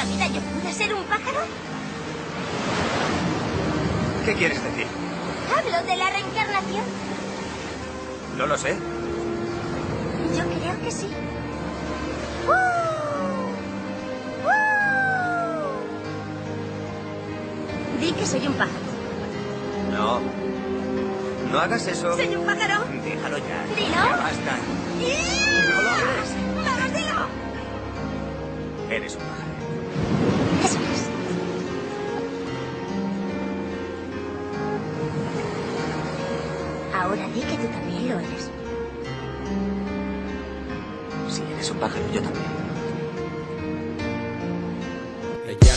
otra vida yo pude ser un pájaro? ¿Qué quieres decir? Hablo de la reencarnación. No lo sé. Yo creo que sí. ¡Uh! ¡Uh! Di que soy un pájaro. No. No hagas eso. ¿Soy un pájaro? Déjalo ya. Dilo. Ya basta. No lo hagas. ¡Vamos, dilo! Eres un pájaro. Ahora di que tú también lo eres. Si eres un pájaro, yo también.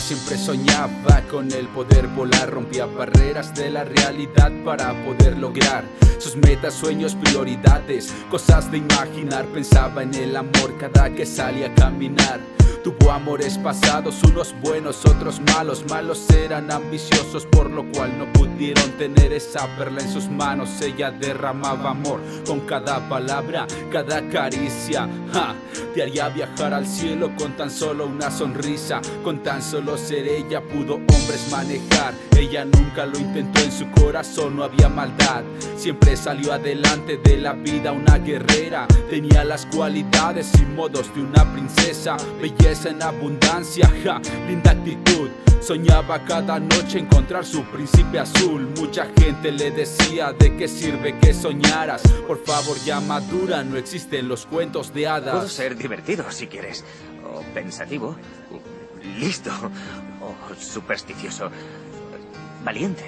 Siempre soñaba con el poder volar, rompía barreras de la realidad para poder lograr sus metas, sueños, prioridades, cosas de imaginar. Pensaba en el amor cada que salía a caminar. Tuvo amores pasados, unos buenos, otros malos. Malos eran ambiciosos, por lo cual no pudieron tener esa perla en sus manos. Ella derramaba amor con cada palabra, cada caricia. Ja, te haría viajar al cielo con tan solo una sonrisa. Con tan solo ser ella pudo hombres manejar. Ella nunca lo intentó en su corazón, no había maldad. Siempre salió adelante de la vida, una guerrera. Tenía las cualidades y modos de una princesa. Belleza en abundancia, ja, linda actitud. Soñaba cada noche encontrar su príncipe azul. Mucha gente le decía de qué sirve que soñaras. Por favor, ya madura, no existen los cuentos de hadas. Puedo ser divertido si quieres. O pensativo. Listo. O supersticioso. Valiente.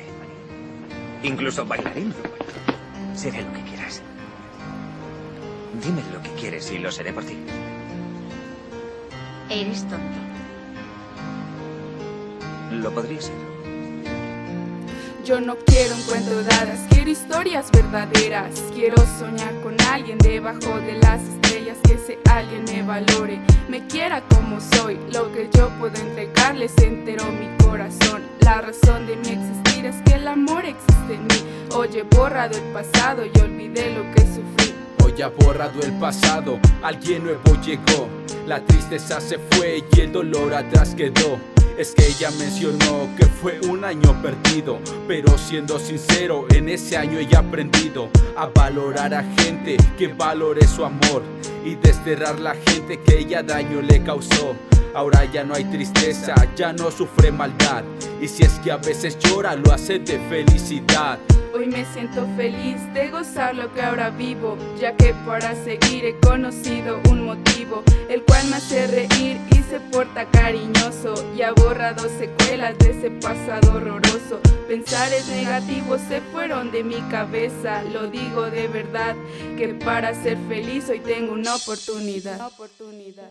Incluso bailarín. Seré lo que quieras. Dime lo que quieres y lo seré por ti. Eres tonto. Lo podría ser. Yo no quiero un cuento de hadas, quiero historias verdaderas. Quiero soñar con alguien debajo de las estrellas, que ese alguien me valore, me quiera como soy. Lo que yo puedo entregarles entero mi corazón. La razón de mi existir es que el amor existe en mí. Oye, borrado el pasado y olvidé lo que sufrí. Hoy ha borrado el pasado, alguien nuevo llegó. La tristeza se fue y el dolor atrás quedó. Es que ella mencionó que fue un año perdido, pero siendo sincero, en ese año ella aprendido a valorar a gente que valore su amor y desterrar la gente que ella daño le causó. Ahora ya no hay tristeza, ya no sufre maldad. Y si es que a veces llora, lo hace de felicidad. Hoy me siento feliz de gozar lo que ahora vivo, ya que para seguir he conocido un motivo, el cual me hace reír y se porta cariñoso y ha borrado secuelas de ese pasado horroroso. Pensares negativos se fueron de mi cabeza, lo digo de verdad, que para ser feliz hoy tengo una oportunidad. Oportunidad.